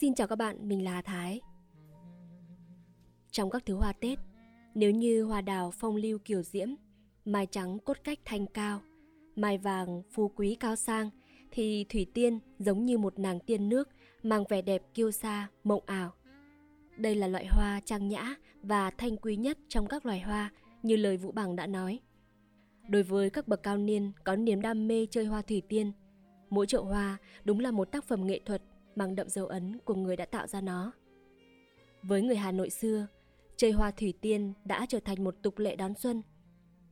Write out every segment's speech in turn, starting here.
Xin chào các bạn, mình là Hà Thái. Trong các thứ hoa Tết, nếu như hoa đào phong lưu kiểu diễm, mai trắng cốt cách thanh cao, mai vàng phú quý cao sang, thì thủy tiên giống như một nàng tiên nước mang vẻ đẹp kiêu sa, mộng ảo. Đây là loại hoa trang nhã và thanh quý nhất trong các loài hoa, như lời Vũ Bằng đã nói. Đối với các bậc cao niên có niềm đam mê chơi hoa thủy tiên, mỗi chậu hoa đúng là một tác phẩm nghệ thuật mang đậm dấu ấn của người đã tạo ra nó. Với người Hà Nội xưa, chơi hoa thủy tiên đã trở thành một tục lệ đón xuân.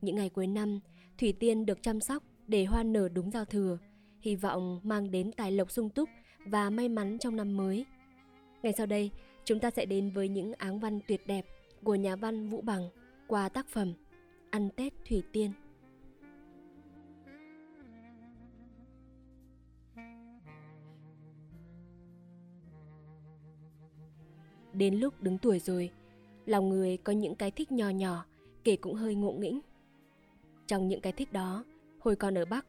Những ngày cuối năm, thủy tiên được chăm sóc để hoa nở đúng giao thừa, hy vọng mang đến tài lộc sung túc và may mắn trong năm mới. ngày sau đây, chúng ta sẽ đến với những áng văn tuyệt đẹp của nhà văn Vũ Bằng qua tác phẩm Ăn Tết Thủy Tiên. Đến lúc đứng tuổi rồi, lòng người có những cái thích nhỏ nhỏ, kể cũng hơi ngộ nghĩnh. Trong những cái thích đó, hồi còn ở Bắc,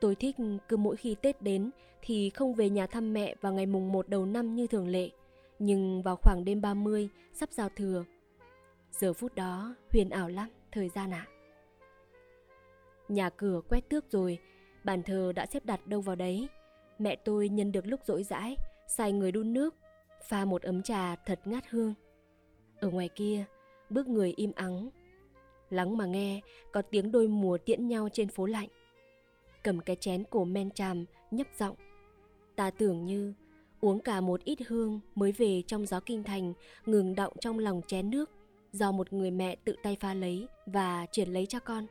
tôi thích cứ mỗi khi Tết đến thì không về nhà thăm mẹ vào ngày mùng 1 đầu năm như thường lệ, nhưng vào khoảng đêm 30 sắp giao thừa. Giờ phút đó huyền ảo lắm, thời gian ạ. À. Nhà cửa quét tước rồi, bàn thờ đã xếp đặt đâu vào đấy. Mẹ tôi nhân được lúc rỗi rãi, xài người đun nước, pha một ấm trà thật ngát hương. Ở ngoài kia, bước người im ắng. Lắng mà nghe, có tiếng đôi mùa tiễn nhau trên phố lạnh. Cầm cái chén cổ men tràm, nhấp giọng. Ta tưởng như uống cả một ít hương mới về trong gió kinh thành, ngừng động trong lòng chén nước do một người mẹ tự tay pha lấy và chuyển lấy cho con.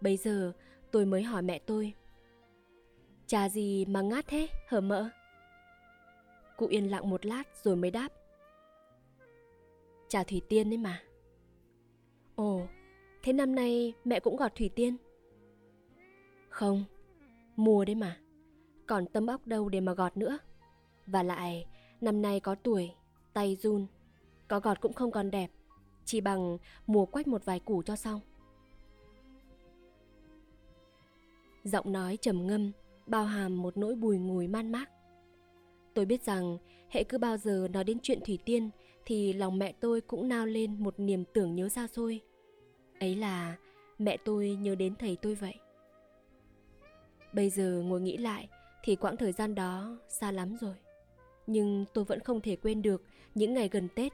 Bây giờ tôi mới hỏi mẹ tôi. Trà gì mà ngát thế, hở mỡ? Cụ yên lặng một lát rồi mới đáp. Trà thủy tiên đấy mà. Ồ, thế năm nay mẹ cũng gọt thủy tiên? Không, mùa đấy mà. Còn tâm óc đâu để mà gọt nữa. Và lại, năm nay có tuổi, tay run, có gọt cũng không còn đẹp, chỉ bằng mùa quách một vài củ cho xong. Giọng nói trầm ngâm, bao hàm một nỗi bùi ngùi man mác. Tôi biết rằng hệ cứ bao giờ nói đến chuyện Thủy Tiên thì lòng mẹ tôi cũng nao lên một niềm tưởng nhớ xa xôi. Ấy là mẹ tôi nhớ đến thầy tôi vậy. Bây giờ ngồi nghĩ lại thì quãng thời gian đó xa lắm rồi. Nhưng tôi vẫn không thể quên được những ngày gần Tết,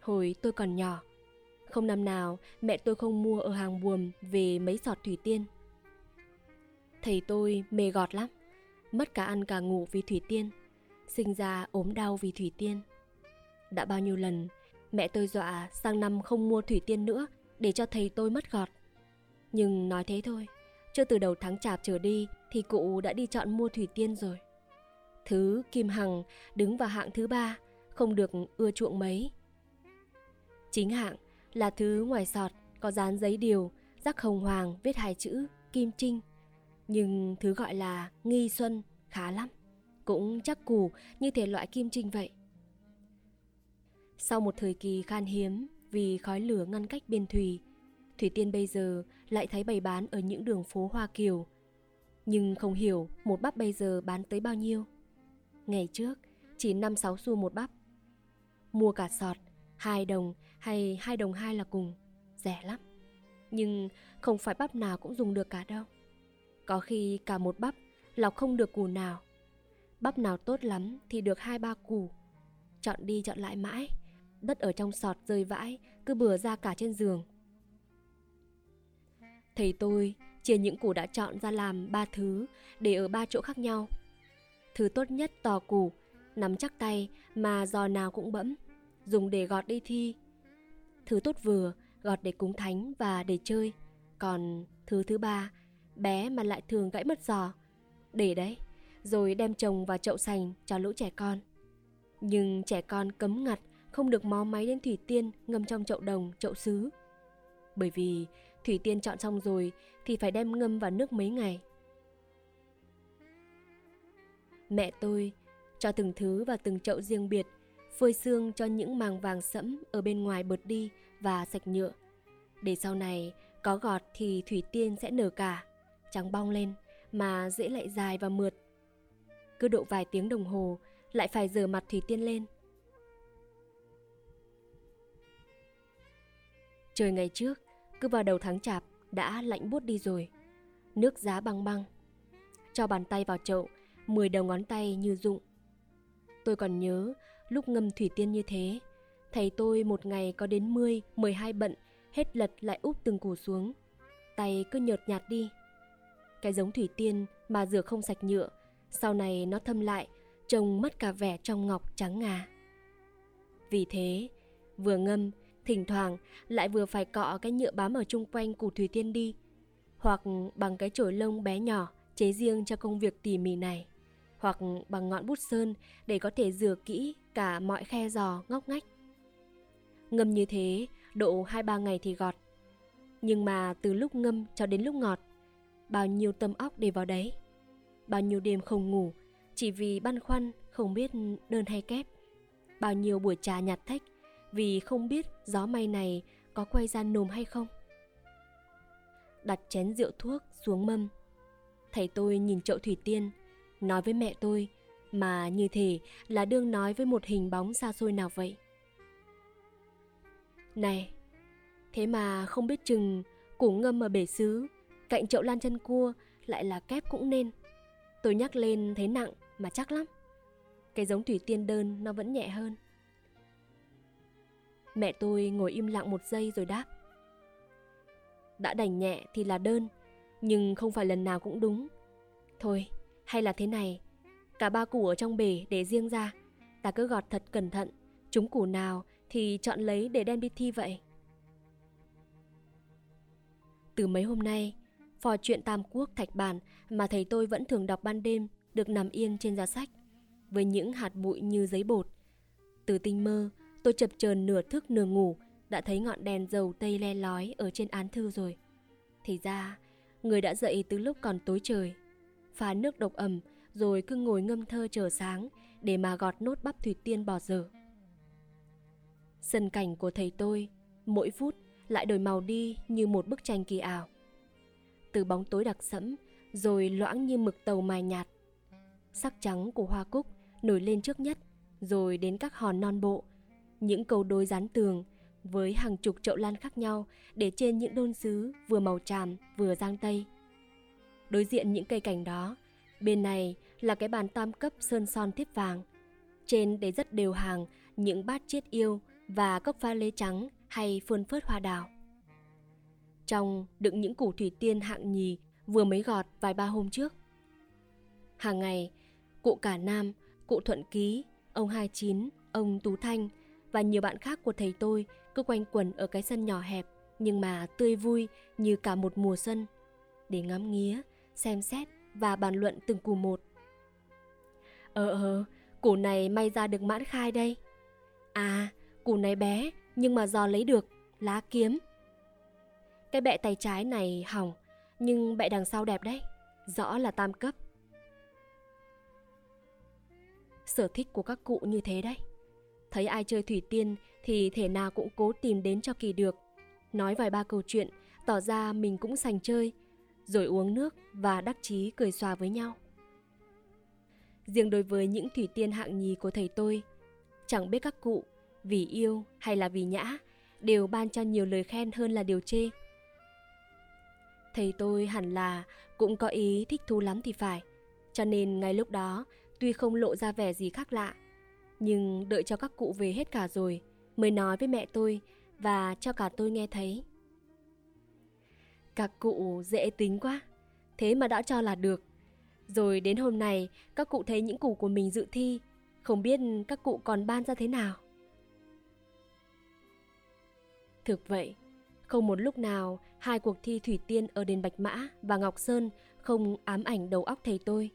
hồi tôi còn nhỏ. Không năm nào mẹ tôi không mua ở hàng buồm về mấy giọt thủy tiên. Thầy tôi mê gọt lắm, mất cả ăn cả ngủ vì thủy tiên sinh ra ốm đau vì thủy tiên. Đã bao nhiêu lần mẹ tôi dọa sang năm không mua thủy tiên nữa để cho thầy tôi mất gọt. Nhưng nói thế thôi, chưa từ đầu tháng chạp trở đi thì cụ đã đi chọn mua thủy tiên rồi. Thứ Kim Hằng đứng vào hạng thứ ba, không được ưa chuộng mấy. Chính hạng là thứ ngoài sọt có dán giấy điều, rắc hồng hoàng viết hai chữ Kim Trinh. Nhưng thứ gọi là Nghi Xuân khá lắm cũng chắc cù như thể loại kim trinh vậy. Sau một thời kỳ khan hiếm vì khói lửa ngăn cách biên thủy, Thủy Tiên bây giờ lại thấy bày bán ở những đường phố Hoa Kiều. Nhưng không hiểu một bắp bây giờ bán tới bao nhiêu. Ngày trước chỉ 5-6 xu một bắp. Mua cả sọt, 2 đồng hay 2 đồng 2 là cùng, rẻ lắm. Nhưng không phải bắp nào cũng dùng được cả đâu. Có khi cả một bắp lọc không được củ nào Bắp nào tốt lắm thì được hai ba củ. Chọn đi chọn lại mãi. Đất ở trong sọt rơi vãi, Cứ bừa ra cả trên giường. Thầy tôi chia những củ đã chọn ra làm ba thứ Để ở ba chỗ khác nhau. Thứ tốt nhất tò củ, Nắm chắc tay mà giò nào cũng bẫm, Dùng để gọt đi thi. Thứ tốt vừa, Gọt để cúng thánh và để chơi. Còn thứ thứ ba, Bé mà lại thường gãy mất giò. Để đấy rồi đem chồng vào chậu sành cho lũ trẻ con. Nhưng trẻ con cấm ngặt không được mó máy đến thủy tiên ngâm trong chậu đồng, chậu sứ. Bởi vì thủy tiên chọn xong rồi thì phải đem ngâm vào nước mấy ngày. Mẹ tôi cho từng thứ vào từng chậu riêng biệt, phơi xương cho những màng vàng sẫm ở bên ngoài bớt đi và sạch nhựa. Để sau này có gọt thì thủy tiên sẽ nở cả, trắng bong lên mà dễ lại dài và mượt cứ độ vài tiếng đồng hồ lại phải rửa mặt thủy tiên lên. Trời ngày trước, cứ vào đầu tháng chạp đã lạnh buốt đi rồi. Nước giá băng băng. Cho bàn tay vào chậu, 10 đầu ngón tay như rụng. Tôi còn nhớ lúc ngâm thủy tiên như thế, thầy tôi một ngày có đến 10, 12 bận, hết lật lại úp từng củ xuống. Tay cứ nhợt nhạt đi. Cái giống thủy tiên mà rửa không sạch nhựa, sau này nó thâm lại, trông mất cả vẻ trong ngọc trắng ngà. Vì thế, vừa ngâm, thỉnh thoảng lại vừa phải cọ cái nhựa bám ở chung quanh củ thủy tiên đi, hoặc bằng cái chổi lông bé nhỏ chế riêng cho công việc tỉ mỉ này, hoặc bằng ngọn bút sơn để có thể rửa kỹ cả mọi khe giò ngóc ngách. Ngâm như thế, độ 2-3 ngày thì gọt. Nhưng mà từ lúc ngâm cho đến lúc ngọt, bao nhiêu tâm óc để vào đấy. Bao nhiêu đêm không ngủ, chỉ vì băn khoăn không biết đơn hay kép. Bao nhiêu buổi trà nhạt thách vì không biết gió may này có quay ra nồm hay không. Đặt chén rượu thuốc xuống mâm. Thầy tôi nhìn chậu thủy tiên, nói với mẹ tôi mà như thể là đương nói với một hình bóng xa xôi nào vậy. Này, thế mà không biết chừng củ ngâm ở bể xứ, cạnh chậu lan chân cua lại là kép cũng nên. Tôi nhắc lên thấy nặng mà chắc lắm. Cái giống thủy tiên đơn nó vẫn nhẹ hơn. Mẹ tôi ngồi im lặng một giây rồi đáp. Đã đành nhẹ thì là đơn, nhưng không phải lần nào cũng đúng. Thôi, hay là thế này, cả ba củ ở trong bể để riêng ra, ta cứ gọt thật cẩn thận, chúng củ nào thì chọn lấy để đem đi thi vậy. Từ mấy hôm nay, phò chuyện Tam Quốc Thạch Bản mà thầy tôi vẫn thường đọc ban đêm được nằm yên trên giá sách, với những hạt bụi như giấy bột. Từ tinh mơ, tôi chập chờn nửa thức nửa ngủ, đã thấy ngọn đèn dầu tây le lói ở trên án thư rồi. Thì ra, người đã dậy từ lúc còn tối trời. Pha nước độc ẩm, rồi cứ ngồi ngâm thơ chờ sáng để mà gọt nốt bắp thủy tiên bỏ dở. Sân cảnh của thầy tôi, mỗi phút lại đổi màu đi như một bức tranh kỳ ảo. Từ bóng tối đặc sẫm, rồi loãng như mực tàu mài nhạt. Sắc trắng của hoa cúc nổi lên trước nhất, rồi đến các hòn non bộ, những cầu đối dán tường với hàng chục chậu lan khác nhau để trên những đôn sứ vừa màu tràm vừa giang tây. Đối diện những cây cảnh đó, bên này là cái bàn tam cấp sơn son thiếp vàng. Trên để rất đều hàng những bát chiết yêu và cốc pha lê trắng hay phơn phớt hoa đào. Trong đựng những củ thủy tiên hạng nhì vừa mới gọt vài ba hôm trước. Hàng ngày, cụ cả Nam, cụ Thuận Ký, ông Hai Chín, ông Tú Thanh và nhiều bạn khác của thầy tôi cứ quanh quẩn ở cái sân nhỏ hẹp nhưng mà tươi vui như cả một mùa xuân để ngắm nghía, xem xét và bàn luận từng củ một. Ờ ờ, củ này may ra được mãn khai đây. À, củ này bé nhưng mà do lấy được, lá kiếm. Cái bẹ tay trái này hỏng, nhưng bẹ đằng sau đẹp đấy, rõ là tam cấp. Sở thích của các cụ như thế đấy. Thấy ai chơi thủy tiên thì thể nào cũng cố tìm đến cho kỳ được. Nói vài ba câu chuyện, tỏ ra mình cũng sành chơi, rồi uống nước và đắc chí cười xòa với nhau. Riêng đối với những thủy tiên hạng nhì của thầy tôi, chẳng biết các cụ vì yêu hay là vì nhã đều ban cho nhiều lời khen hơn là điều chê. Thầy tôi hẳn là cũng có ý thích thú lắm thì phải, cho nên ngay lúc đó tuy không lộ ra vẻ gì khác lạ, nhưng đợi cho các cụ về hết cả rồi mới nói với mẹ tôi và cho cả tôi nghe thấy. Các cụ dễ tính quá, thế mà đã cho là được. Rồi đến hôm này, các cụ thấy những củ của mình dự thi, không biết các cụ còn ban ra thế nào. Thực vậy, không một lúc nào hai cuộc thi thủy tiên ở đền Bạch Mã và Ngọc Sơn không ám ảnh đầu óc thầy tôi.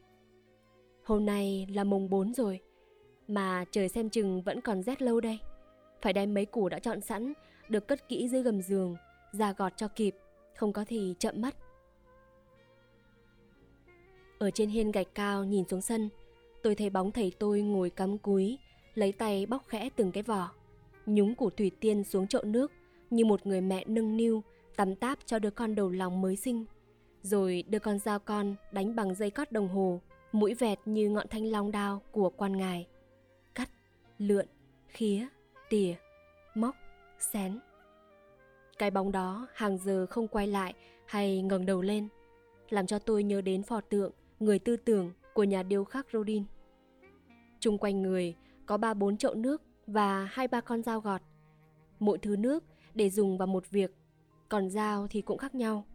Hôm nay là mùng 4 rồi, mà trời xem chừng vẫn còn rét lâu đây. Phải đem mấy củ đã chọn sẵn, được cất kỹ dưới gầm giường, ra gọt cho kịp, không có thì chậm mất. Ở trên hiên gạch cao nhìn xuống sân, tôi thấy bóng thầy tôi ngồi cắm cúi, lấy tay bóc khẽ từng cái vỏ, nhúng củ thủy tiên xuống chậu nước như một người mẹ nâng niu, tắm táp cho đứa con đầu lòng mới sinh. Rồi đưa con dao con đánh bằng dây cót đồng hồ, mũi vẹt như ngọn thanh long đao của quan ngài. cắt lượn, khía, tỉa, móc, xén. Cái bóng đó hàng giờ không quay lại hay ngẩng đầu lên, làm cho tôi nhớ đến phò tượng người tư tưởng của nhà điêu khắc Rodin. Trung quanh người có ba bốn chậu nước và hai ba con dao gọt. Mỗi thứ nước để dùng vào một việc, còn dao thì cũng khác nhau.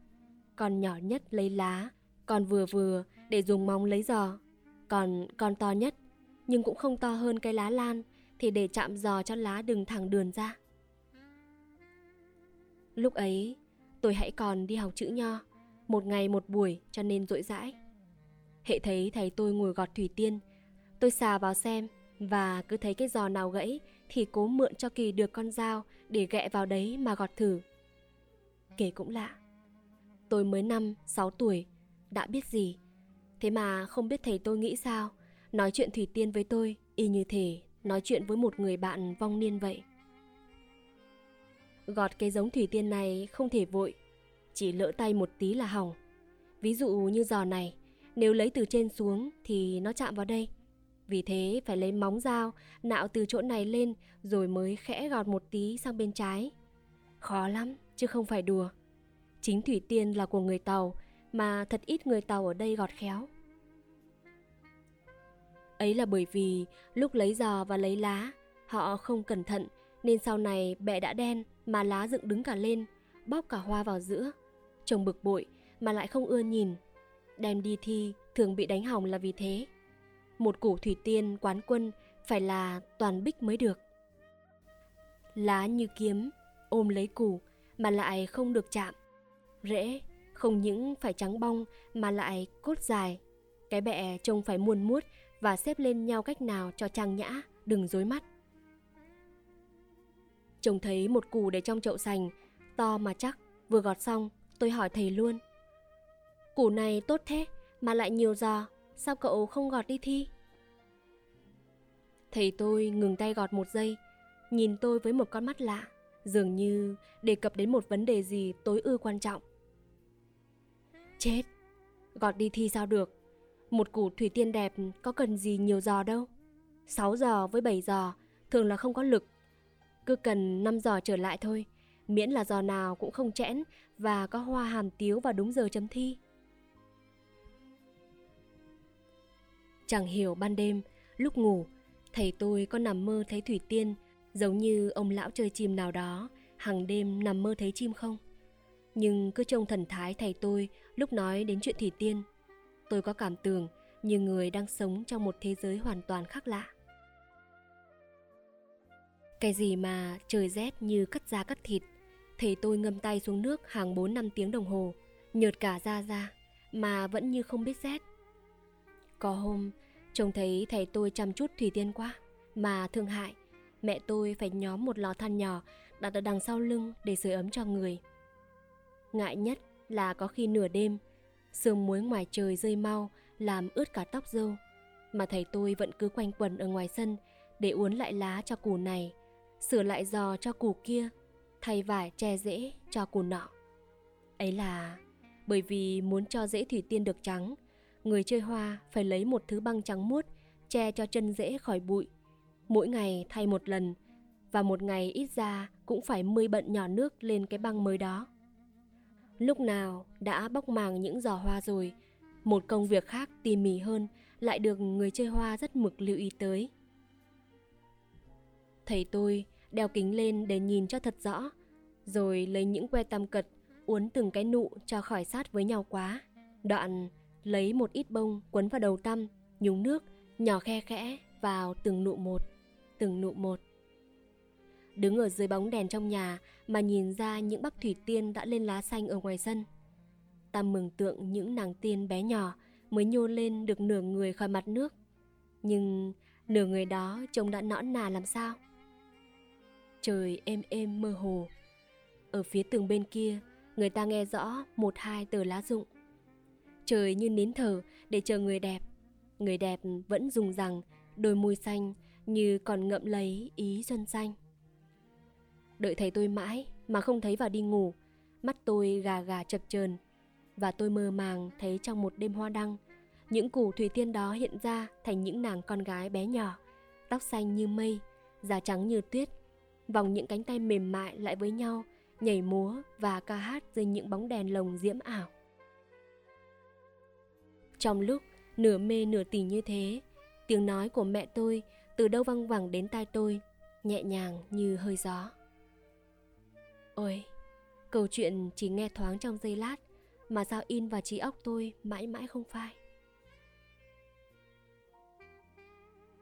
Con nhỏ nhất lấy lá, còn vừa vừa để dùng móng lấy giò. Còn con to nhất, nhưng cũng không to hơn cái lá lan, thì để chạm giò cho lá đừng thẳng đường ra. Lúc ấy, tôi hãy còn đi học chữ nho, một ngày một buổi cho nên rỗi rãi. Hệ thấy thầy tôi ngồi gọt thủy tiên, tôi xà vào xem và cứ thấy cái giò nào gãy thì cố mượn cho kỳ được con dao để ghẹ vào đấy mà gọt thử. Kể cũng lạ. Tôi mới năm, sáu tuổi, đã biết gì. Thế mà không biết thầy tôi nghĩ sao, nói chuyện thủy tiên với tôi y như thể nói chuyện với một người bạn vong niên vậy. Gọt cái giống thủy tiên này không thể vội, chỉ lỡ tay một tí là hỏng. Ví dụ như giò này, nếu lấy từ trên xuống thì nó chạm vào đây. Vì thế phải lấy móng dao nạo từ chỗ này lên rồi mới khẽ gọt một tí sang bên trái. Khó lắm, chứ không phải đùa. Chính thủy tiên là của người Tàu, mà thật ít người Tàu ở đây gọt khéo. Ấy là bởi vì lúc lấy giò và lấy lá, họ không cẩn thận nên sau này bẹ đã đen mà lá dựng đứng cả lên, bóp cả hoa vào giữa. Chồng bực bội mà lại không ưa nhìn. Đem đi thi thường bị đánh hỏng là vì thế. Một củ thủy tiên quán quân phải là toàn bích mới được. Lá như kiếm, ôm lấy củ mà lại không được chạm. Rễ không những phải trắng bong mà lại cốt dài. Cái bẹ trông phải muôn muốt và xếp lên nhau cách nào cho trang nhã, đừng dối mắt. Trông thấy một củ để trong chậu sành, to mà chắc, vừa gọt xong, tôi hỏi thầy luôn. Củ này tốt thế, mà lại nhiều giò, sao cậu không gọt đi thi? Thầy tôi ngừng tay gọt một giây, nhìn tôi với một con mắt lạ, dường như đề cập đến một vấn đề gì tối ư quan trọng. Chết, gọt đi thi sao được, một củ thủy tiên đẹp có cần gì nhiều giò đâu. 6 giò với 7 giò thường là không có lực. Cứ cần 5 giò trở lại thôi, miễn là giò nào cũng không chẽn và có hoa hàm tiếu vào đúng giờ chấm thi. Chẳng hiểu ban đêm, lúc ngủ, thầy tôi có nằm mơ thấy thủy tiên giống như ông lão chơi chim nào đó, hàng đêm nằm mơ thấy chim không? Nhưng cứ trông thần thái thầy tôi lúc nói đến chuyện thủy tiên tôi có cảm tưởng như người đang sống trong một thế giới hoàn toàn khác lạ. Cái gì mà trời rét như cắt da cắt thịt, thầy tôi ngâm tay xuống nước hàng 4 năm tiếng đồng hồ, nhợt cả da ra, mà vẫn như không biết rét. Có hôm, trông thấy thầy tôi chăm chút thủy tiên quá, mà thương hại, mẹ tôi phải nhóm một lò than nhỏ đặt ở đằng sau lưng để sưởi ấm cho người. Ngại nhất là có khi nửa đêm, Sương muối ngoài trời rơi mau làm ướt cả tóc dâu. Mà thầy tôi vẫn cứ quanh quẩn ở ngoài sân để uốn lại lá cho củ này, sửa lại giò cho củ kia, thay vải che rễ cho củ nọ. Ấy là bởi vì muốn cho rễ thủy tiên được trắng, người chơi hoa phải lấy một thứ băng trắng muốt che cho chân dễ khỏi bụi. Mỗi ngày thay một lần và một ngày ít ra cũng phải mươi bận nhỏ nước lên cái băng mới đó. Lúc nào đã bóc màng những giò hoa rồi, một công việc khác tỉ mỉ hơn lại được người chơi hoa rất mực lưu ý tới. Thầy tôi đeo kính lên để nhìn cho thật rõ, rồi lấy những que tam cật uốn từng cái nụ cho khỏi sát với nhau quá. Đoạn lấy một ít bông quấn vào đầu tăm, nhúng nước, nhỏ khe khẽ vào từng nụ một, từng nụ một. Đứng ở dưới bóng đèn trong nhà mà nhìn ra những bắc thủy tiên đã lên lá xanh ở ngoài sân. Ta mừng tượng những nàng tiên bé nhỏ mới nhô lên được nửa người khỏi mặt nước. Nhưng nửa người đó trông đã nõn nà làm sao? Trời êm êm mơ hồ. Ở phía tường bên kia, người ta nghe rõ một hai tờ lá rụng. Trời như nín thở để chờ người đẹp. Người đẹp vẫn dùng rằng đôi môi xanh như còn ngậm lấy ý xuân xanh. Đợi thầy tôi mãi mà không thấy vào đi ngủ Mắt tôi gà gà chập chờn Và tôi mơ màng thấy trong một đêm hoa đăng Những củ thủy tiên đó hiện ra thành những nàng con gái bé nhỏ Tóc xanh như mây da trắng như tuyết, vòng những cánh tay mềm mại lại với nhau, nhảy múa và ca hát dưới những bóng đèn lồng diễm ảo. Trong lúc nửa mê nửa tỉnh như thế, tiếng nói của mẹ tôi từ đâu văng vẳng đến tai tôi, nhẹ nhàng như hơi gió. Ôi, câu chuyện chỉ nghe thoáng trong giây lát mà sao in vào trí óc tôi mãi mãi không phai.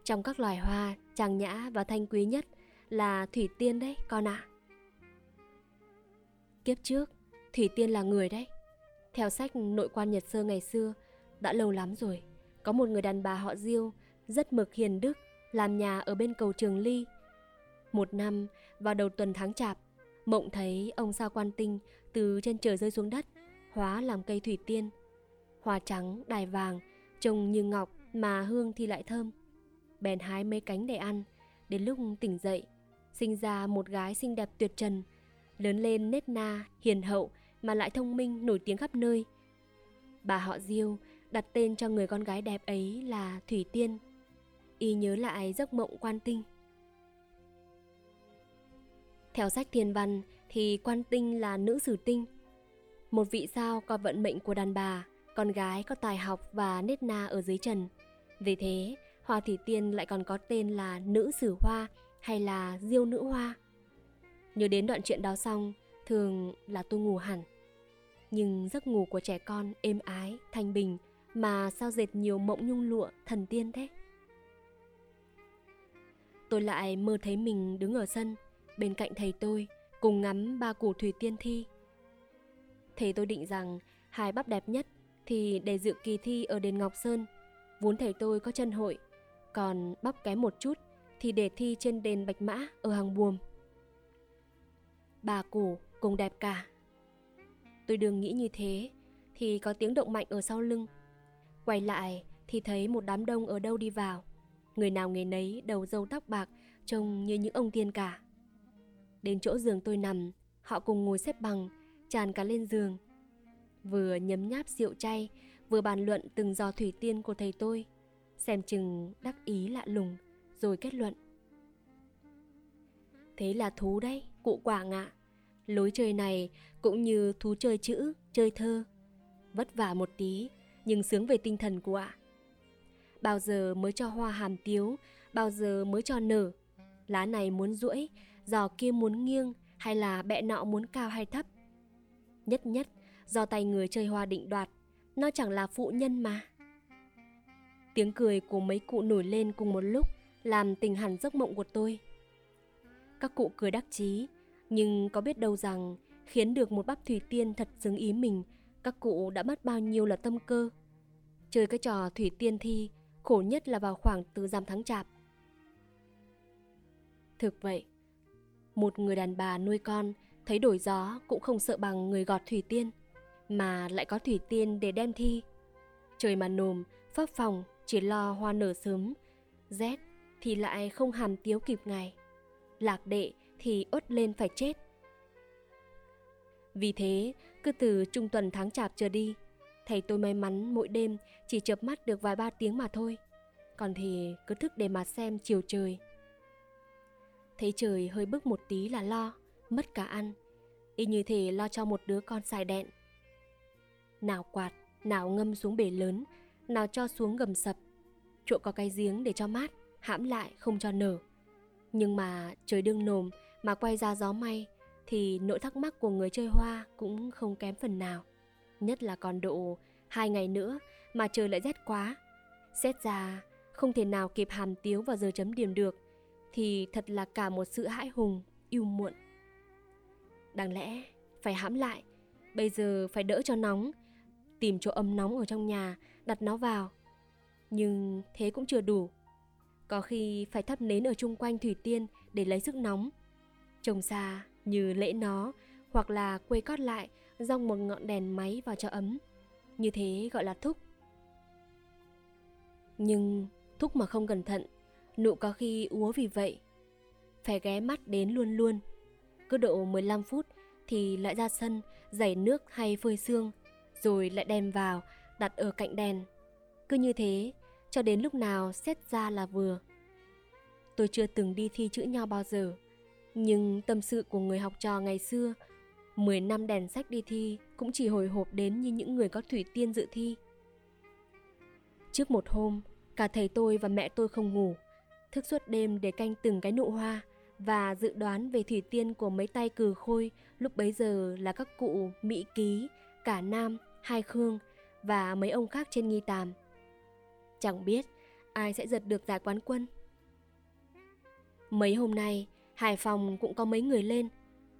Trong các loài hoa, trang nhã và thanh quý nhất là thủy tiên đấy con ạ. À. Kiếp trước, thủy tiên là người đấy. Theo sách nội quan Nhật Sơ ngày xưa, đã lâu lắm rồi, có một người đàn bà họ Diêu, rất mực hiền đức, làm nhà ở bên cầu Trường Ly. Một năm, vào đầu tuần tháng chạp, mộng thấy ông sao quan tinh từ trên trời rơi xuống đất, hóa làm cây thủy tiên. Hoa trắng, đài vàng, trông như ngọc mà hương thì lại thơm. Bèn hái mấy cánh để ăn, đến lúc tỉnh dậy, sinh ra một gái xinh đẹp tuyệt trần, lớn lên nết na, hiền hậu mà lại thông minh nổi tiếng khắp nơi. Bà họ Diêu đặt tên cho người con gái đẹp ấy là Thủy Tiên. Y nhớ lại giấc mộng quan tinh. Theo sách thiên văn thì quan tinh là nữ sử tinh. Một vị sao có vận mệnh của đàn bà, con gái có tài học và nết na ở dưới trần. Vì thế, Hoa Thủy Tiên lại còn có tên là nữ sử hoa hay là diêu nữ hoa. Nhớ đến đoạn chuyện đó xong, thường là tôi ngủ hẳn. Nhưng giấc ngủ của trẻ con êm ái, thanh bình mà sao dệt nhiều mộng nhung lụa thần tiên thế? Tôi lại mơ thấy mình đứng ở sân, bên cạnh thầy tôi, cùng ngắm ba củ thủy tiên thi. Thầy tôi định rằng hai bắp đẹp nhất thì để dự kỳ thi ở đền Ngọc Sơn. Vốn thầy tôi có chân hội, còn bắp kém một chút thì để thi trên đền Bạch Mã ở hàng buồm. Bà củ cùng đẹp cả. Tôi đừng nghĩ như thế thì có tiếng động mạnh ở sau lưng. Quay lại thì thấy một đám đông ở đâu đi vào. Người nào người nấy đầu râu tóc bạc trông như những ông tiên cả. Đến chỗ giường tôi nằm, họ cùng ngồi xếp bằng, tràn cả lên giường. Vừa nhấm nháp rượu chay, vừa bàn luận từng giò thủy tiên của thầy tôi. Xem chừng đắc ý lạ lùng, rồi kết luận. Thế là thú đấy, cụ quảng ạ. Lối chơi này cũng như thú chơi chữ, chơi thơ. Vất vả một tí, nhưng sướng về tinh thần của ạ. Bao giờ mới cho hoa hàm tiếu, bao giờ mới cho nở. Lá này muốn duỗi, giò kia muốn nghiêng hay là bẹ nọ muốn cao hay thấp. Nhất nhất, do tay người chơi hoa định đoạt, nó chẳng là phụ nhân mà. Tiếng cười của mấy cụ nổi lên cùng một lúc, làm tình hẳn giấc mộng của tôi. Các cụ cười đắc chí, nhưng có biết đâu rằng khiến được một bắp thủy tiên thật xứng ý mình, các cụ đã mất bao nhiêu là tâm cơ. Chơi cái trò thủy tiên thi, khổ nhất là vào khoảng từ giam tháng chạp. Thực vậy, một người đàn bà nuôi con thấy đổi gió cũng không sợ bằng người gọt thủy tiên, mà lại có thủy tiên để đem thi. Trời mà nồm, phấp phòng chỉ lo hoa nở sớm, rét thì lại không hàm tiếu kịp ngày. Lạc đệ thì ốt lên phải chết. Vì thế, cứ từ trung tuần tháng chạp trở đi, thầy tôi may mắn mỗi đêm chỉ chợp mắt được vài ba tiếng mà thôi. Còn thì cứ thức để mà xem chiều trời. Thấy trời hơi bức một tí là lo, mất cả ăn. Y như thể lo cho một đứa con xài đẹn. Nào quạt, nào ngâm xuống bể lớn, nào cho xuống gầm sập. Chỗ có cái giếng để cho mát, hãm lại không cho nở. Nhưng mà trời đương nồm mà quay ra gió may thì nỗi thắc mắc của người chơi hoa cũng không kém phần nào. Nhất là còn độ hai ngày nữa mà trời lại rét quá. Xét ra không thể nào kịp hàm tiếu vào giờ chấm điểm được thì thật là cả một sự hãi hùng, yêu muộn. Đáng lẽ phải hãm lại, bây giờ phải đỡ cho nóng, tìm chỗ ấm nóng ở trong nhà, đặt nó vào. Nhưng thế cũng chưa đủ. Có khi phải thắp nến ở chung quanh thủy tiên để lấy sức nóng. Trông xa như lễ nó hoặc là quây cót lại dòng một ngọn đèn máy vào cho ấm. Như thế gọi là thúc. Nhưng thúc mà không cẩn thận, nụ có khi úa vì vậy. Phải ghé mắt đến luôn luôn. Cứ độ 15 phút thì lại ra sân giày nước hay phơi xương, rồi lại đem vào đặt ở cạnh đèn. Cứ như thế cho đến lúc nào xét ra là vừa. Tôi chưa từng đi thi chữ nho bao giờ, nhưng tâm sự của người học trò ngày xưa 10 năm đèn sách đi thi cũng chỉ hồi hộp đến như những người có thủy tiên dự thi. Trước một hôm, cả thầy tôi và mẹ tôi không ngủ, thức suốt đêm để canh từng cái nụ hoa và dự đoán về thủy tiên của mấy tay cừ khôi lúc bấy giờ là các cụ Mỹ Ký, Cả Nam, Hai Khương và mấy ông khác trên nghi tàm. Chẳng biết ai sẽ giật được giải quán quân. Mấy hôm nay, Hải Phòng cũng có mấy người lên.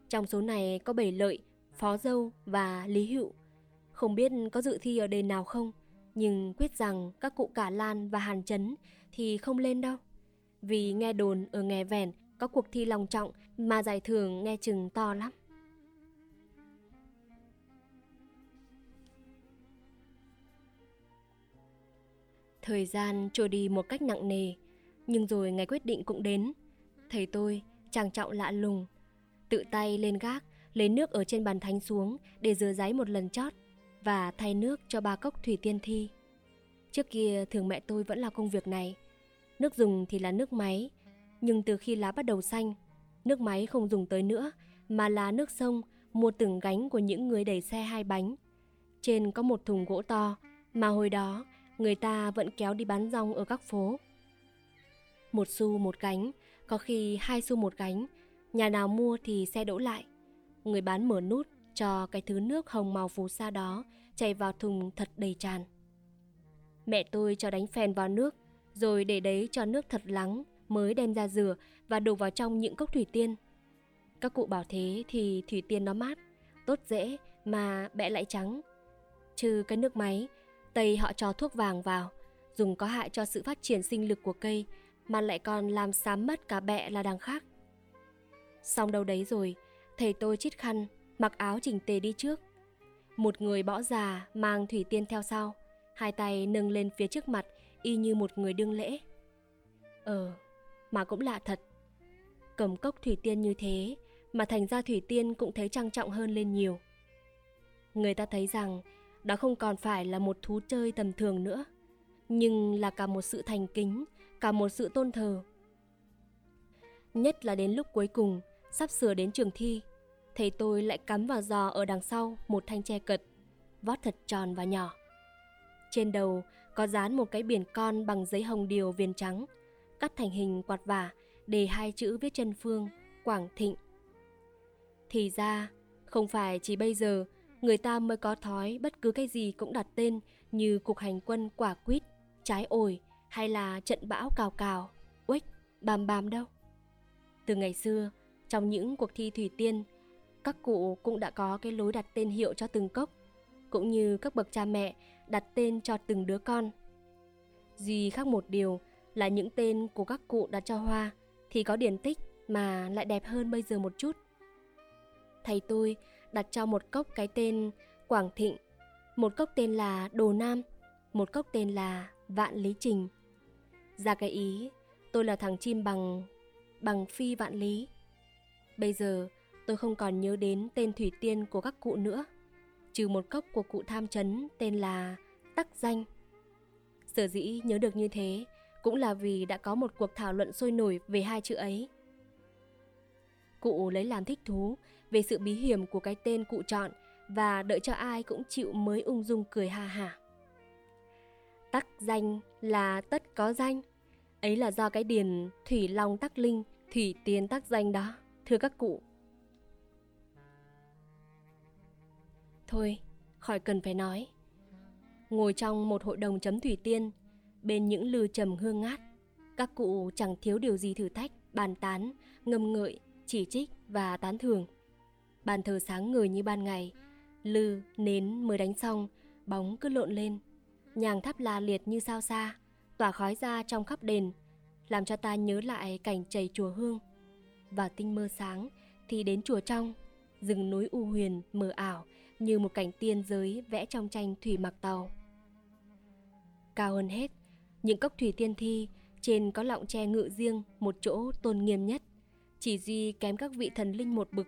Trong số này có Bảy Lợi, Phó Dâu và Lý Hữu. Không biết có dự thi ở đền nào không, nhưng quyết rằng các cụ Cả Lan và Hàn Chấn thì không lên đâu. Vì nghe đồn ở Nghè Vẻn có cuộc thi lòng trọng mà giải thưởng nghe chừng to lắm. Thời gian trôi đi một cách nặng nề, nhưng rồi ngày quyết định cũng đến. Thầy tôi, trang trọng lạ lùng, tự tay lên gác, lấy nước ở trên bàn thánh xuống để rửa giấy một lần chót và thay nước cho ba cốc thủy tiên thi. Trước kia thường mẹ tôi vẫn là công việc này. Nước dùng thì là nước máy, nhưng từ khi lá bắt đầu xanh, nước máy không dùng tới nữa mà là nước sông mua từng gánh của những người đẩy xe hai bánh. Trên có một thùng gỗ to mà hồi đó người ta vẫn kéo đi bán rong ở các phố. Một xu một gánh, có khi hai xu một gánh, nhà nào mua thì xe đỗ lại. Người bán mở nút cho cái thứ nước hồng màu phù sa đó chảy vào thùng thật đầy tràn. Mẹ tôi cho đánh phèn vào nước, rồi để đấy cho nước thật lắng mới đem ra rửa và đổ vào trong những cốc thủy tiên. Các cụ bảo thế thì thủy tiên nó mát, tốt dễ mà bẹ lại trắng. Trừ cái nước máy, Tây họ cho thuốc vàng vào, dùng có hại cho sự phát triển sinh lực của cây mà lại còn làm xám mất cả bẹ là đằng khác. Xong đâu đấy rồi, thầy tôi chít khăn, mặc áo chỉnh tề đi trước. Một người bõ già mang thủy tiên theo sau, hai tay nâng lên phía trước mặt y như một người đương lễ. Ờ, mà cũng lạ thật. Cầm cốc thủy tiên như thế mà thành ra thủy tiên cũng thấy trang trọng hơn lên nhiều. Người ta thấy rằng đó không còn phải là một thú chơi tầm thường nữa, nhưng là cả một sự thành kính, cả một sự tôn thờ. Nhất là đến lúc cuối cùng, sắp sửa đến trường thi, thầy tôi lại cắm vào giò ở đằng sau một thanh tre cật, vót thật tròn và nhỏ. Trên đầu có dán một cái biển con bằng giấy hồng điều viền trắng, cắt thành hình quạt vả để hai chữ viết chân phương, Quảng Thịnh. Thì ra, không phải chỉ bây giờ người ta mới có thói bất cứ cái gì cũng đặt tên như cuộc hành quân quả quýt, trái ổi hay là trận bão cào cào, uếch, bàm bàm đâu. Từ ngày xưa, trong những cuộc thi thủy tiên, các cụ cũng đã có cái lối đặt tên hiệu cho từng cốc, cũng như các bậc cha mẹ đặt tên cho từng đứa con. Duy khác một điều là những tên của các cụ đặt cho hoa thì có điển tích mà lại đẹp hơn bây giờ một chút. Thầy tôi đặt cho một cốc cái tên Quảng Thịnh, một cốc tên là Đồ Nam, một cốc tên là Vạn Lý Trình. Ra cái ý, tôi là thằng chim bằng bằng phi vạn lý. Bây giờ tôi không còn nhớ đến tên thủy tiên của các cụ nữa, trừ một cốc của cụ tham chấn tên là Tắc Danh. Sở dĩ nhớ được như thế cũng là vì đã có một cuộc thảo luận sôi nổi về hai chữ ấy. Cụ lấy làm thích thú về sự bí hiểm của cái tên cụ chọn và đợi cho ai cũng chịu mới ung dung cười ha hả. Tắc danh là tất có danh, ấy là do cái điền thủy long tắc linh, thủy tiên tắc danh đó, thưa các cụ. Thôi, khỏi cần phải nói. Ngồi trong một hội đồng chấm thủy tiên, bên những lư trầm hương ngát, các cụ chẳng thiếu điều gì thử thách, bàn tán, ngâm ngợi, chỉ trích và tán thưởng. Bàn thờ sáng người như ban ngày, lư, nến mới đánh xong, bóng cứ lộn lên. Nhàng tháp la liệt như sao xa, tỏa khói ra trong khắp đền, làm cho ta nhớ lại cảnh chảy chùa hương. Vào tinh mơ sáng thì đến chùa trong, rừng núi u huyền mờ ảo như một cảnh tiên giới vẽ trong tranh thủy mặc tàu. Cao hơn hết, những cốc thủy tiên thi trên có lọng tre ngự riêng một chỗ tôn nghiêm nhất, chỉ duy kém các vị thần linh một bực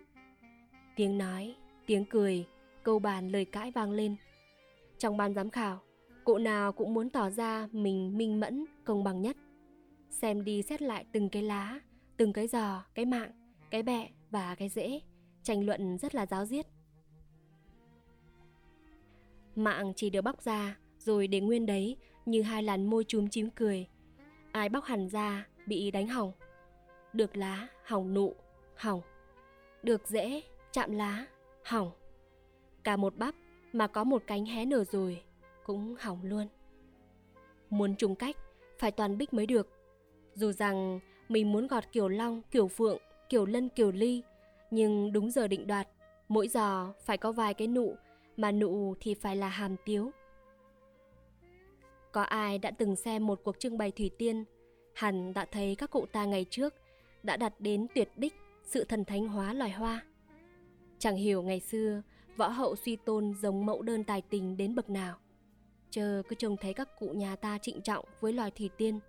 Tiếng nói, tiếng cười, câu bàn lời cãi vang lên. Trong ban giám khảo, cụ nào cũng muốn tỏ ra mình minh mẫn, công bằng nhất. xem đi xét lại từng cái lá, từng cái giò, cái mạng, cái bẹ và cái rễ, tranh luận rất là giáo diết. Mạng chỉ được bóc ra rồi để nguyên đấy như hai làn môi chúm chím cười. Ai bóc hẳn ra bị đánh hỏng. Được lá, hỏng nụ, hỏng. Được rễ, chạm lá, hỏng. Cả một bắp mà có một cánh hé nở rồi cũng hỏng luôn. Muốn trùng cách phải toàn bích mới được. Dù rằng mình muốn gọt kiểu long, kiểu phượng, kiểu lân, kiểu ly, nhưng đúng giờ định đoạt, mỗi giò phải có vài cái nụ, mà nụ thì phải là hàm tiếu. Có ai đã từng xem một cuộc trưng bày thủy tiên, hẳn đã thấy các cụ ta ngày trước đã đặt đến tuyệt đích sự thần thánh hóa loài hoa. Chẳng hiểu ngày xưa võ hậu suy tôn giống mẫu đơn tài tình đến bậc nào. Chờ cứ trông thấy các cụ nhà ta trịnh trọng với loài thủy tiên,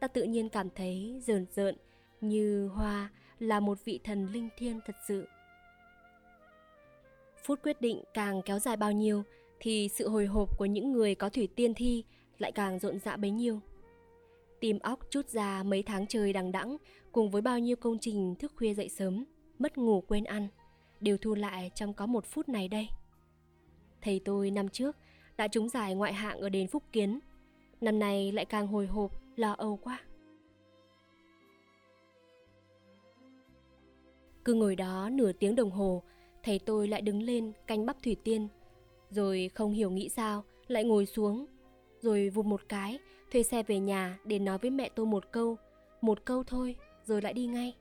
ta tự nhiên cảm thấy rờn rợn như hoa là một vị thần linh thiêng thật sự. Phút quyết định càng kéo dài bao nhiêu thì sự hồi hộp của những người có thủy tiên thi lại càng rộn rã bấy nhiêu. Tìm óc chút ra mấy tháng trời đằng đẵng cùng với bao nhiêu công trình thức khuya dậy sớm, mất ngủ quên ăn, đều thu lại trong có một phút này đây. Thầy tôi năm trước đã trúng giải ngoại hạng ở đền Phúc Kiến, năm nay lại càng hồi hộp, lo âu quá. Cứ ngồi đó nửa tiếng đồng hồ, thầy tôi lại đứng lên canh bắp thủy tiên, rồi không hiểu nghĩ sao, lại ngồi xuống, rồi vụt một cái, thuê xe về nhà để nói với mẹ tôi một câu, một câu thôi, rồi lại đi ngay.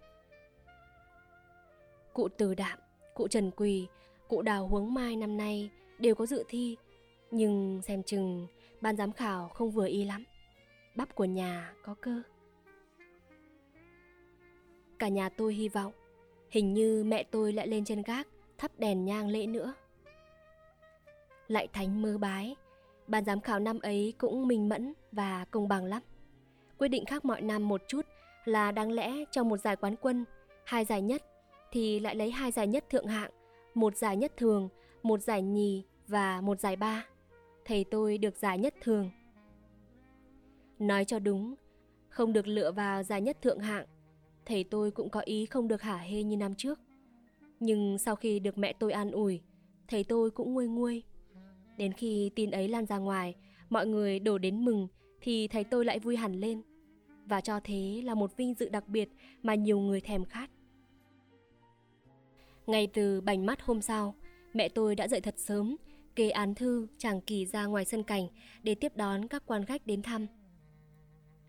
Cụ Từ Đạm, cụ Trần Quỳ, cụ Đào Huống Mai năm nay đều có dự thi, nhưng xem chừng ban giám khảo không vừa ý lắm. Bắp của nhà có cơ. Cả nhà tôi hy vọng, hình như mẹ tôi lại lên trên gác thắp đèn nhang lễ nữa. Lại thánh mơ bái, ban giám khảo năm ấy cũng minh mẫn và công bằng lắm. Quyết định khác mọi năm một chút là đáng lẽ trong một giải quán quân, hai giải nhất thì lại lấy hai giải nhất thượng hạng, một giải nhất thường, một giải nhì và một giải ba. Thầy tôi được giải nhất thường. Nói cho đúng, không được lựa vào giải nhất thượng hạng, thầy tôi cũng có ý không được hả hê như năm trước. Nhưng sau khi được mẹ tôi an ủi, thầy tôi cũng nguôi nguôi. Đến khi tin ấy lan ra ngoài, mọi người đổ đến mừng thì thầy tôi lại vui hẳn lên. Và cho thế là một vinh dự đặc biệt mà nhiều người thèm khát. Ngay từ bành mắt hôm sau, mẹ tôi đã dậy thật sớm, kê án thư chàng kỳ ra ngoài sân cảnh để tiếp đón các quan khách đến thăm.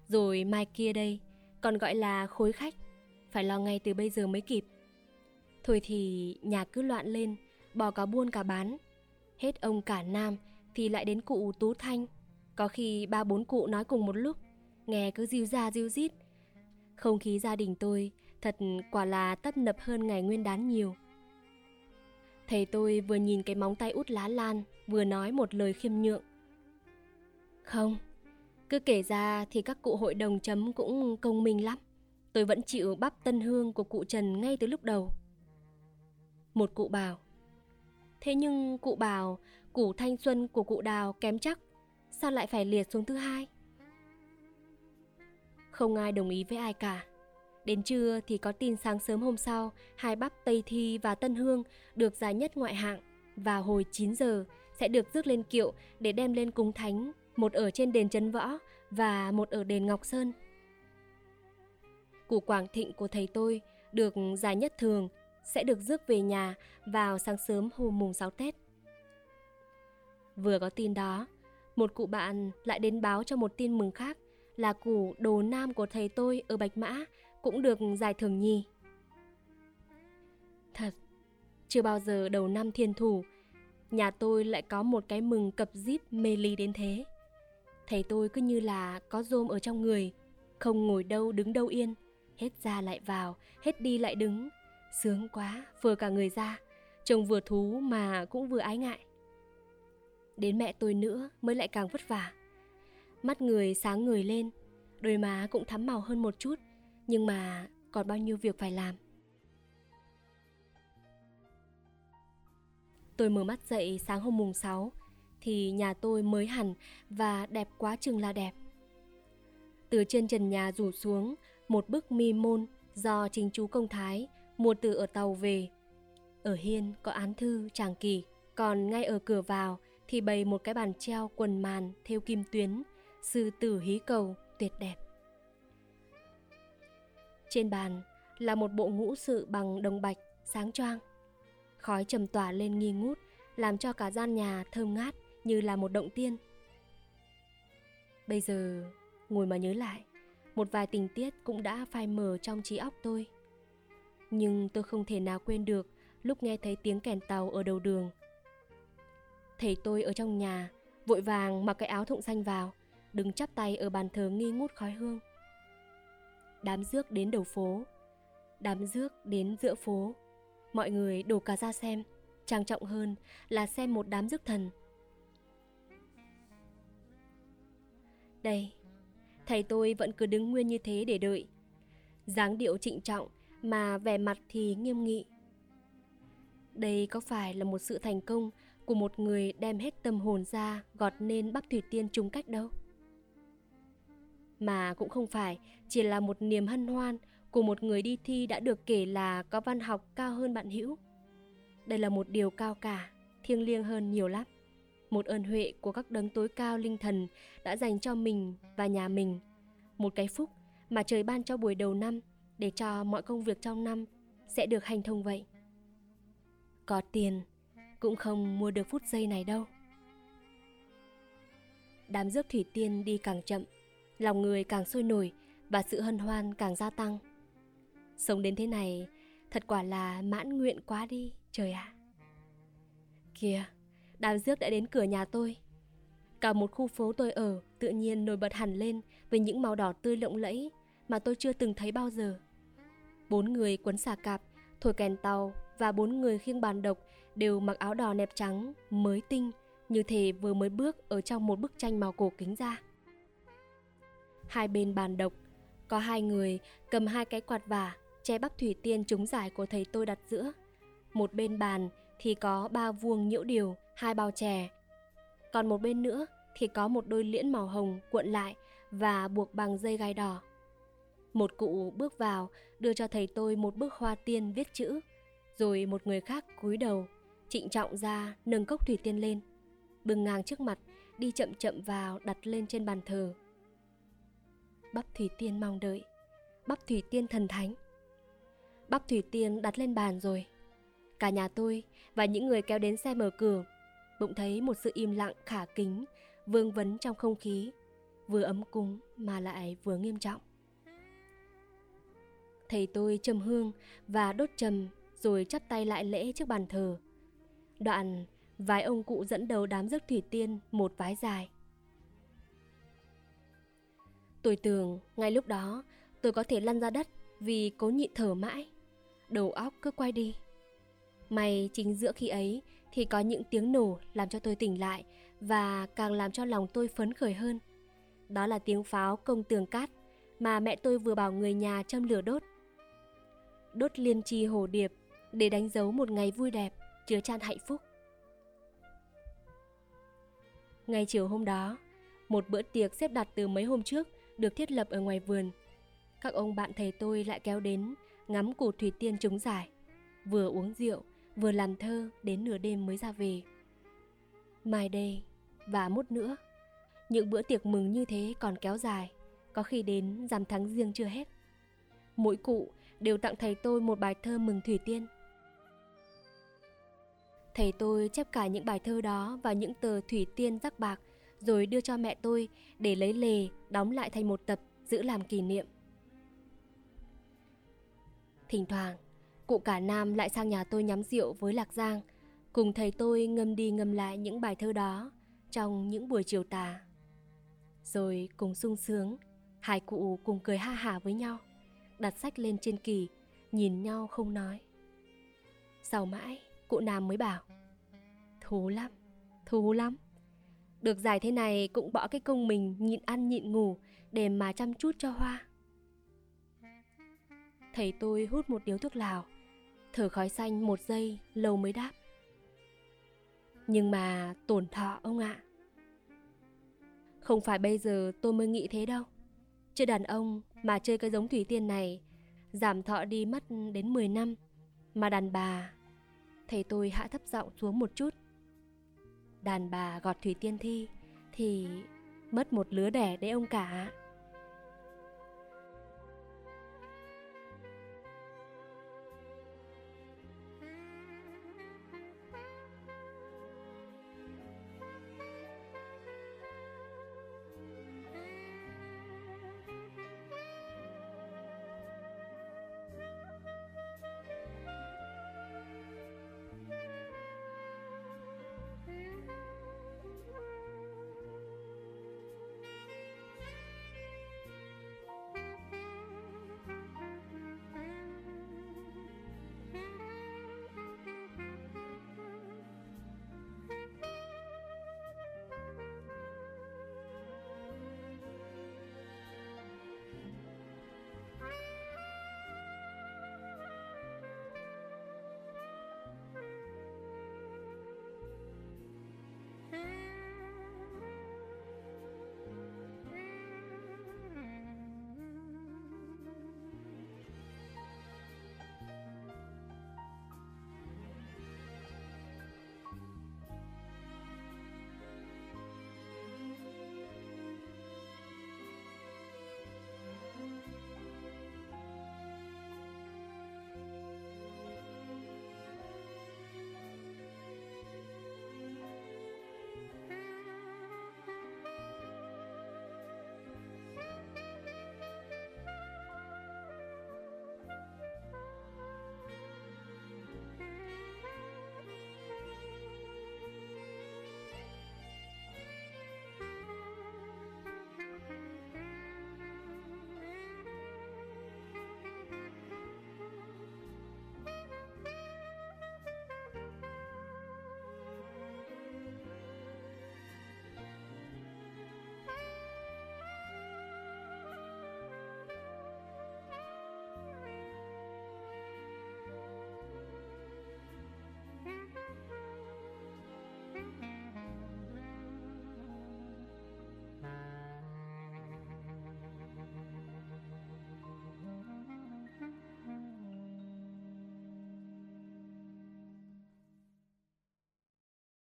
Rồi mai kia đây, còn gọi là khối khách, phải lo ngay từ bây giờ mới kịp. Thôi thì nhà cứ loạn lên, bỏ cả buôn cả bán. Hết ông cả nam thì lại đến cụ Tú Thanh. Có khi ba bốn cụ nói cùng một lúc, nghe cứ diêu ra diêu rít. Không khí gia đình tôi thật quả là tấp nập hơn ngày nguyên đán nhiều. Thầy tôi vừa nhìn cái móng tay út lá lan, vừa nói một lời khiêm nhượng. Không, cứ kể ra thì các cụ hội đồng chấm cũng công minh lắm. Tôi vẫn chịu bắp tân hương của cụ Trần ngay từ lúc đầu. Một cụ bảo Thế nhưng cụ bảo củ thanh xuân của cụ đào kém chắc Sao lại phải liệt xuống thứ hai Không ai đồng ý với ai cả Đến trưa thì có tin sáng sớm hôm sau Hai bắp Tây Thi và Tân Hương được giải nhất ngoại hạng Và hồi 9 giờ sẽ được rước lên kiệu để đem lên cung thánh Một ở trên đền Trấn Võ và một ở đền Ngọc Sơn Củ Quảng Thịnh của thầy tôi được giải nhất thường sẽ được rước về nhà vào sáng sớm hôm mùng 6 Tết. Vừa có tin đó, một cụ bạn lại đến báo cho một tin mừng khác là củ đồ nam của thầy tôi ở Bạch Mã cũng được giải thưởng nhì. Thật, chưa bao giờ đầu năm thiên thủ, nhà tôi lại có một cái mừng cập díp mê ly đến thế. Thầy tôi cứ như là có rôm ở trong người, không ngồi đâu đứng đâu yên, hết ra lại vào, hết đi lại đứng, Sướng quá, vừa cả người ra, trông vừa thú mà cũng vừa ái ngại. Đến mẹ tôi nữa mới lại càng vất vả. Mắt người sáng người lên, đôi má cũng thắm màu hơn một chút, nhưng mà còn bao nhiêu việc phải làm. Tôi mở mắt dậy sáng hôm mùng 6 thì nhà tôi mới hẳn và đẹp quá chừng là đẹp. Từ trên trần nhà rủ xuống một bức mi môn do chính chú công thái mua từ ở tàu về. Ở hiên có án thư tràng kỳ, còn ngay ở cửa vào thì bày một cái bàn treo quần màn theo kim tuyến, sư tử hí cầu tuyệt đẹp. Trên bàn là một bộ ngũ sự bằng đồng bạch sáng choang. Khói trầm tỏa lên nghi ngút, làm cho cả gian nhà thơm ngát như là một động tiên. Bây giờ, ngồi mà nhớ lại, một vài tình tiết cũng đã phai mờ trong trí óc tôi. Nhưng tôi không thể nào quên được lúc nghe thấy tiếng kèn tàu ở đầu đường. Thầy tôi ở trong nhà, vội vàng mặc cái áo thụng xanh vào, đứng chắp tay ở bàn thờ nghi ngút khói hương. Đám rước đến đầu phố, đám rước đến giữa phố, mọi người đổ cả ra xem, trang trọng hơn là xem một đám rước thần. Đây, thầy tôi vẫn cứ đứng nguyên như thế để đợi. dáng điệu trịnh trọng mà vẻ mặt thì nghiêm nghị. Đây có phải là một sự thành công của một người đem hết tâm hồn ra gọt nên bắp Thủy Tiên chung cách đâu. Mà cũng không phải chỉ là một niềm hân hoan của một người đi thi đã được kể là có văn học cao hơn bạn hữu. Đây là một điều cao cả, thiêng liêng hơn nhiều lắm. Một ơn huệ của các đấng tối cao linh thần đã dành cho mình và nhà mình. Một cái phúc mà trời ban cho buổi đầu năm để cho mọi công việc trong năm sẽ được hành thông vậy. Có tiền cũng không mua được phút giây này đâu. Đám rước thủy tiên đi càng chậm, lòng người càng sôi nổi và sự hân hoan càng gia tăng. Sống đến thế này, thật quả là mãn nguyện quá đi, trời ạ. À. Kìa, đám rước đã đến cửa nhà tôi. Cả một khu phố tôi ở tự nhiên nổi bật hẳn lên với những màu đỏ tươi lộng lẫy mà tôi chưa từng thấy bao giờ. Bốn người quấn xà cạp, thổi kèn tàu và bốn người khiêng bàn độc đều mặc áo đỏ nẹp trắng, mới tinh, như thể vừa mới bước ở trong một bức tranh màu cổ kính ra. Hai bên bàn độc, có hai người cầm hai cái quạt vả che bắp thủy tiên trúng giải của thầy tôi đặt giữa. Một bên bàn thì có ba vuông nhiễu điều, hai bao chè. Còn một bên nữa thì có một đôi liễn màu hồng cuộn lại và buộc bằng dây gai đỏ. Một cụ bước vào đưa cho thầy tôi một bức hoa tiên viết chữ, rồi một người khác cúi đầu, trịnh trọng ra nâng cốc thủy tiên lên, bừng ngang trước mặt, đi chậm chậm vào đặt lên trên bàn thờ. Bắp thủy tiên mong đợi, bắp thủy tiên thần thánh. Bắp thủy tiên đặt lên bàn rồi. Cả nhà tôi và những người kéo đến xe mở cửa bỗng thấy một sự im lặng khả kính vương vấn trong không khí vừa ấm cúng mà lại vừa nghiêm trọng thầy tôi trầm hương và đốt trầm rồi chắp tay lại lễ trước bàn thờ. Đoạn, vài ông cụ dẫn đầu đám rước thủy tiên một vái dài. Tôi tưởng ngay lúc đó tôi có thể lăn ra đất vì cố nhịn thở mãi. Đầu óc cứ quay đi. May chính giữa khi ấy thì có những tiếng nổ làm cho tôi tỉnh lại và càng làm cho lòng tôi phấn khởi hơn. Đó là tiếng pháo công tường cát mà mẹ tôi vừa bảo người nhà châm lửa đốt đốt liên chi hồ điệp để đánh dấu một ngày vui đẹp, chứa chan hạnh phúc. Ngay chiều hôm đó, một bữa tiệc xếp đặt từ mấy hôm trước được thiết lập ở ngoài vườn. Các ông bạn thầy tôi lại kéo đến ngắm củ thủy tiên trúng giải, vừa uống rượu, vừa làm thơ đến nửa đêm mới ra về. Mai đây và mút nữa, những bữa tiệc mừng như thế còn kéo dài, có khi đến giảm tháng riêng chưa hết. Mỗi cụ đều tặng thầy tôi một bài thơ mừng Thủy Tiên. Thầy tôi chép cả những bài thơ đó vào những tờ Thủy Tiên rắc bạc rồi đưa cho mẹ tôi để lấy lề đóng lại thành một tập giữ làm kỷ niệm. Thỉnh thoảng, cụ cả Nam lại sang nhà tôi nhắm rượu với Lạc Giang, cùng thầy tôi ngâm đi ngâm lại những bài thơ đó trong những buổi chiều tà. Rồi cùng sung sướng, hai cụ cùng cười ha hả với nhau đặt sách lên trên kỳ, nhìn nhau không nói. Sau mãi, cụ Nam mới bảo, thú lắm, thú lắm. Được giải thế này cũng bỏ cái công mình nhịn ăn nhịn ngủ để mà chăm chút cho Hoa. Thầy tôi hút một điếu thuốc lào, thở khói xanh một giây lâu mới đáp. Nhưng mà tổn thọ ông ạ. Không phải bây giờ tôi mới nghĩ thế đâu. Chứ đàn ông mà chơi cái giống thủy tiên này Giảm thọ đi mất đến 10 năm Mà đàn bà Thầy tôi hạ thấp giọng xuống một chút Đàn bà gọt thủy tiên thi Thì mất một lứa đẻ đấy ông cả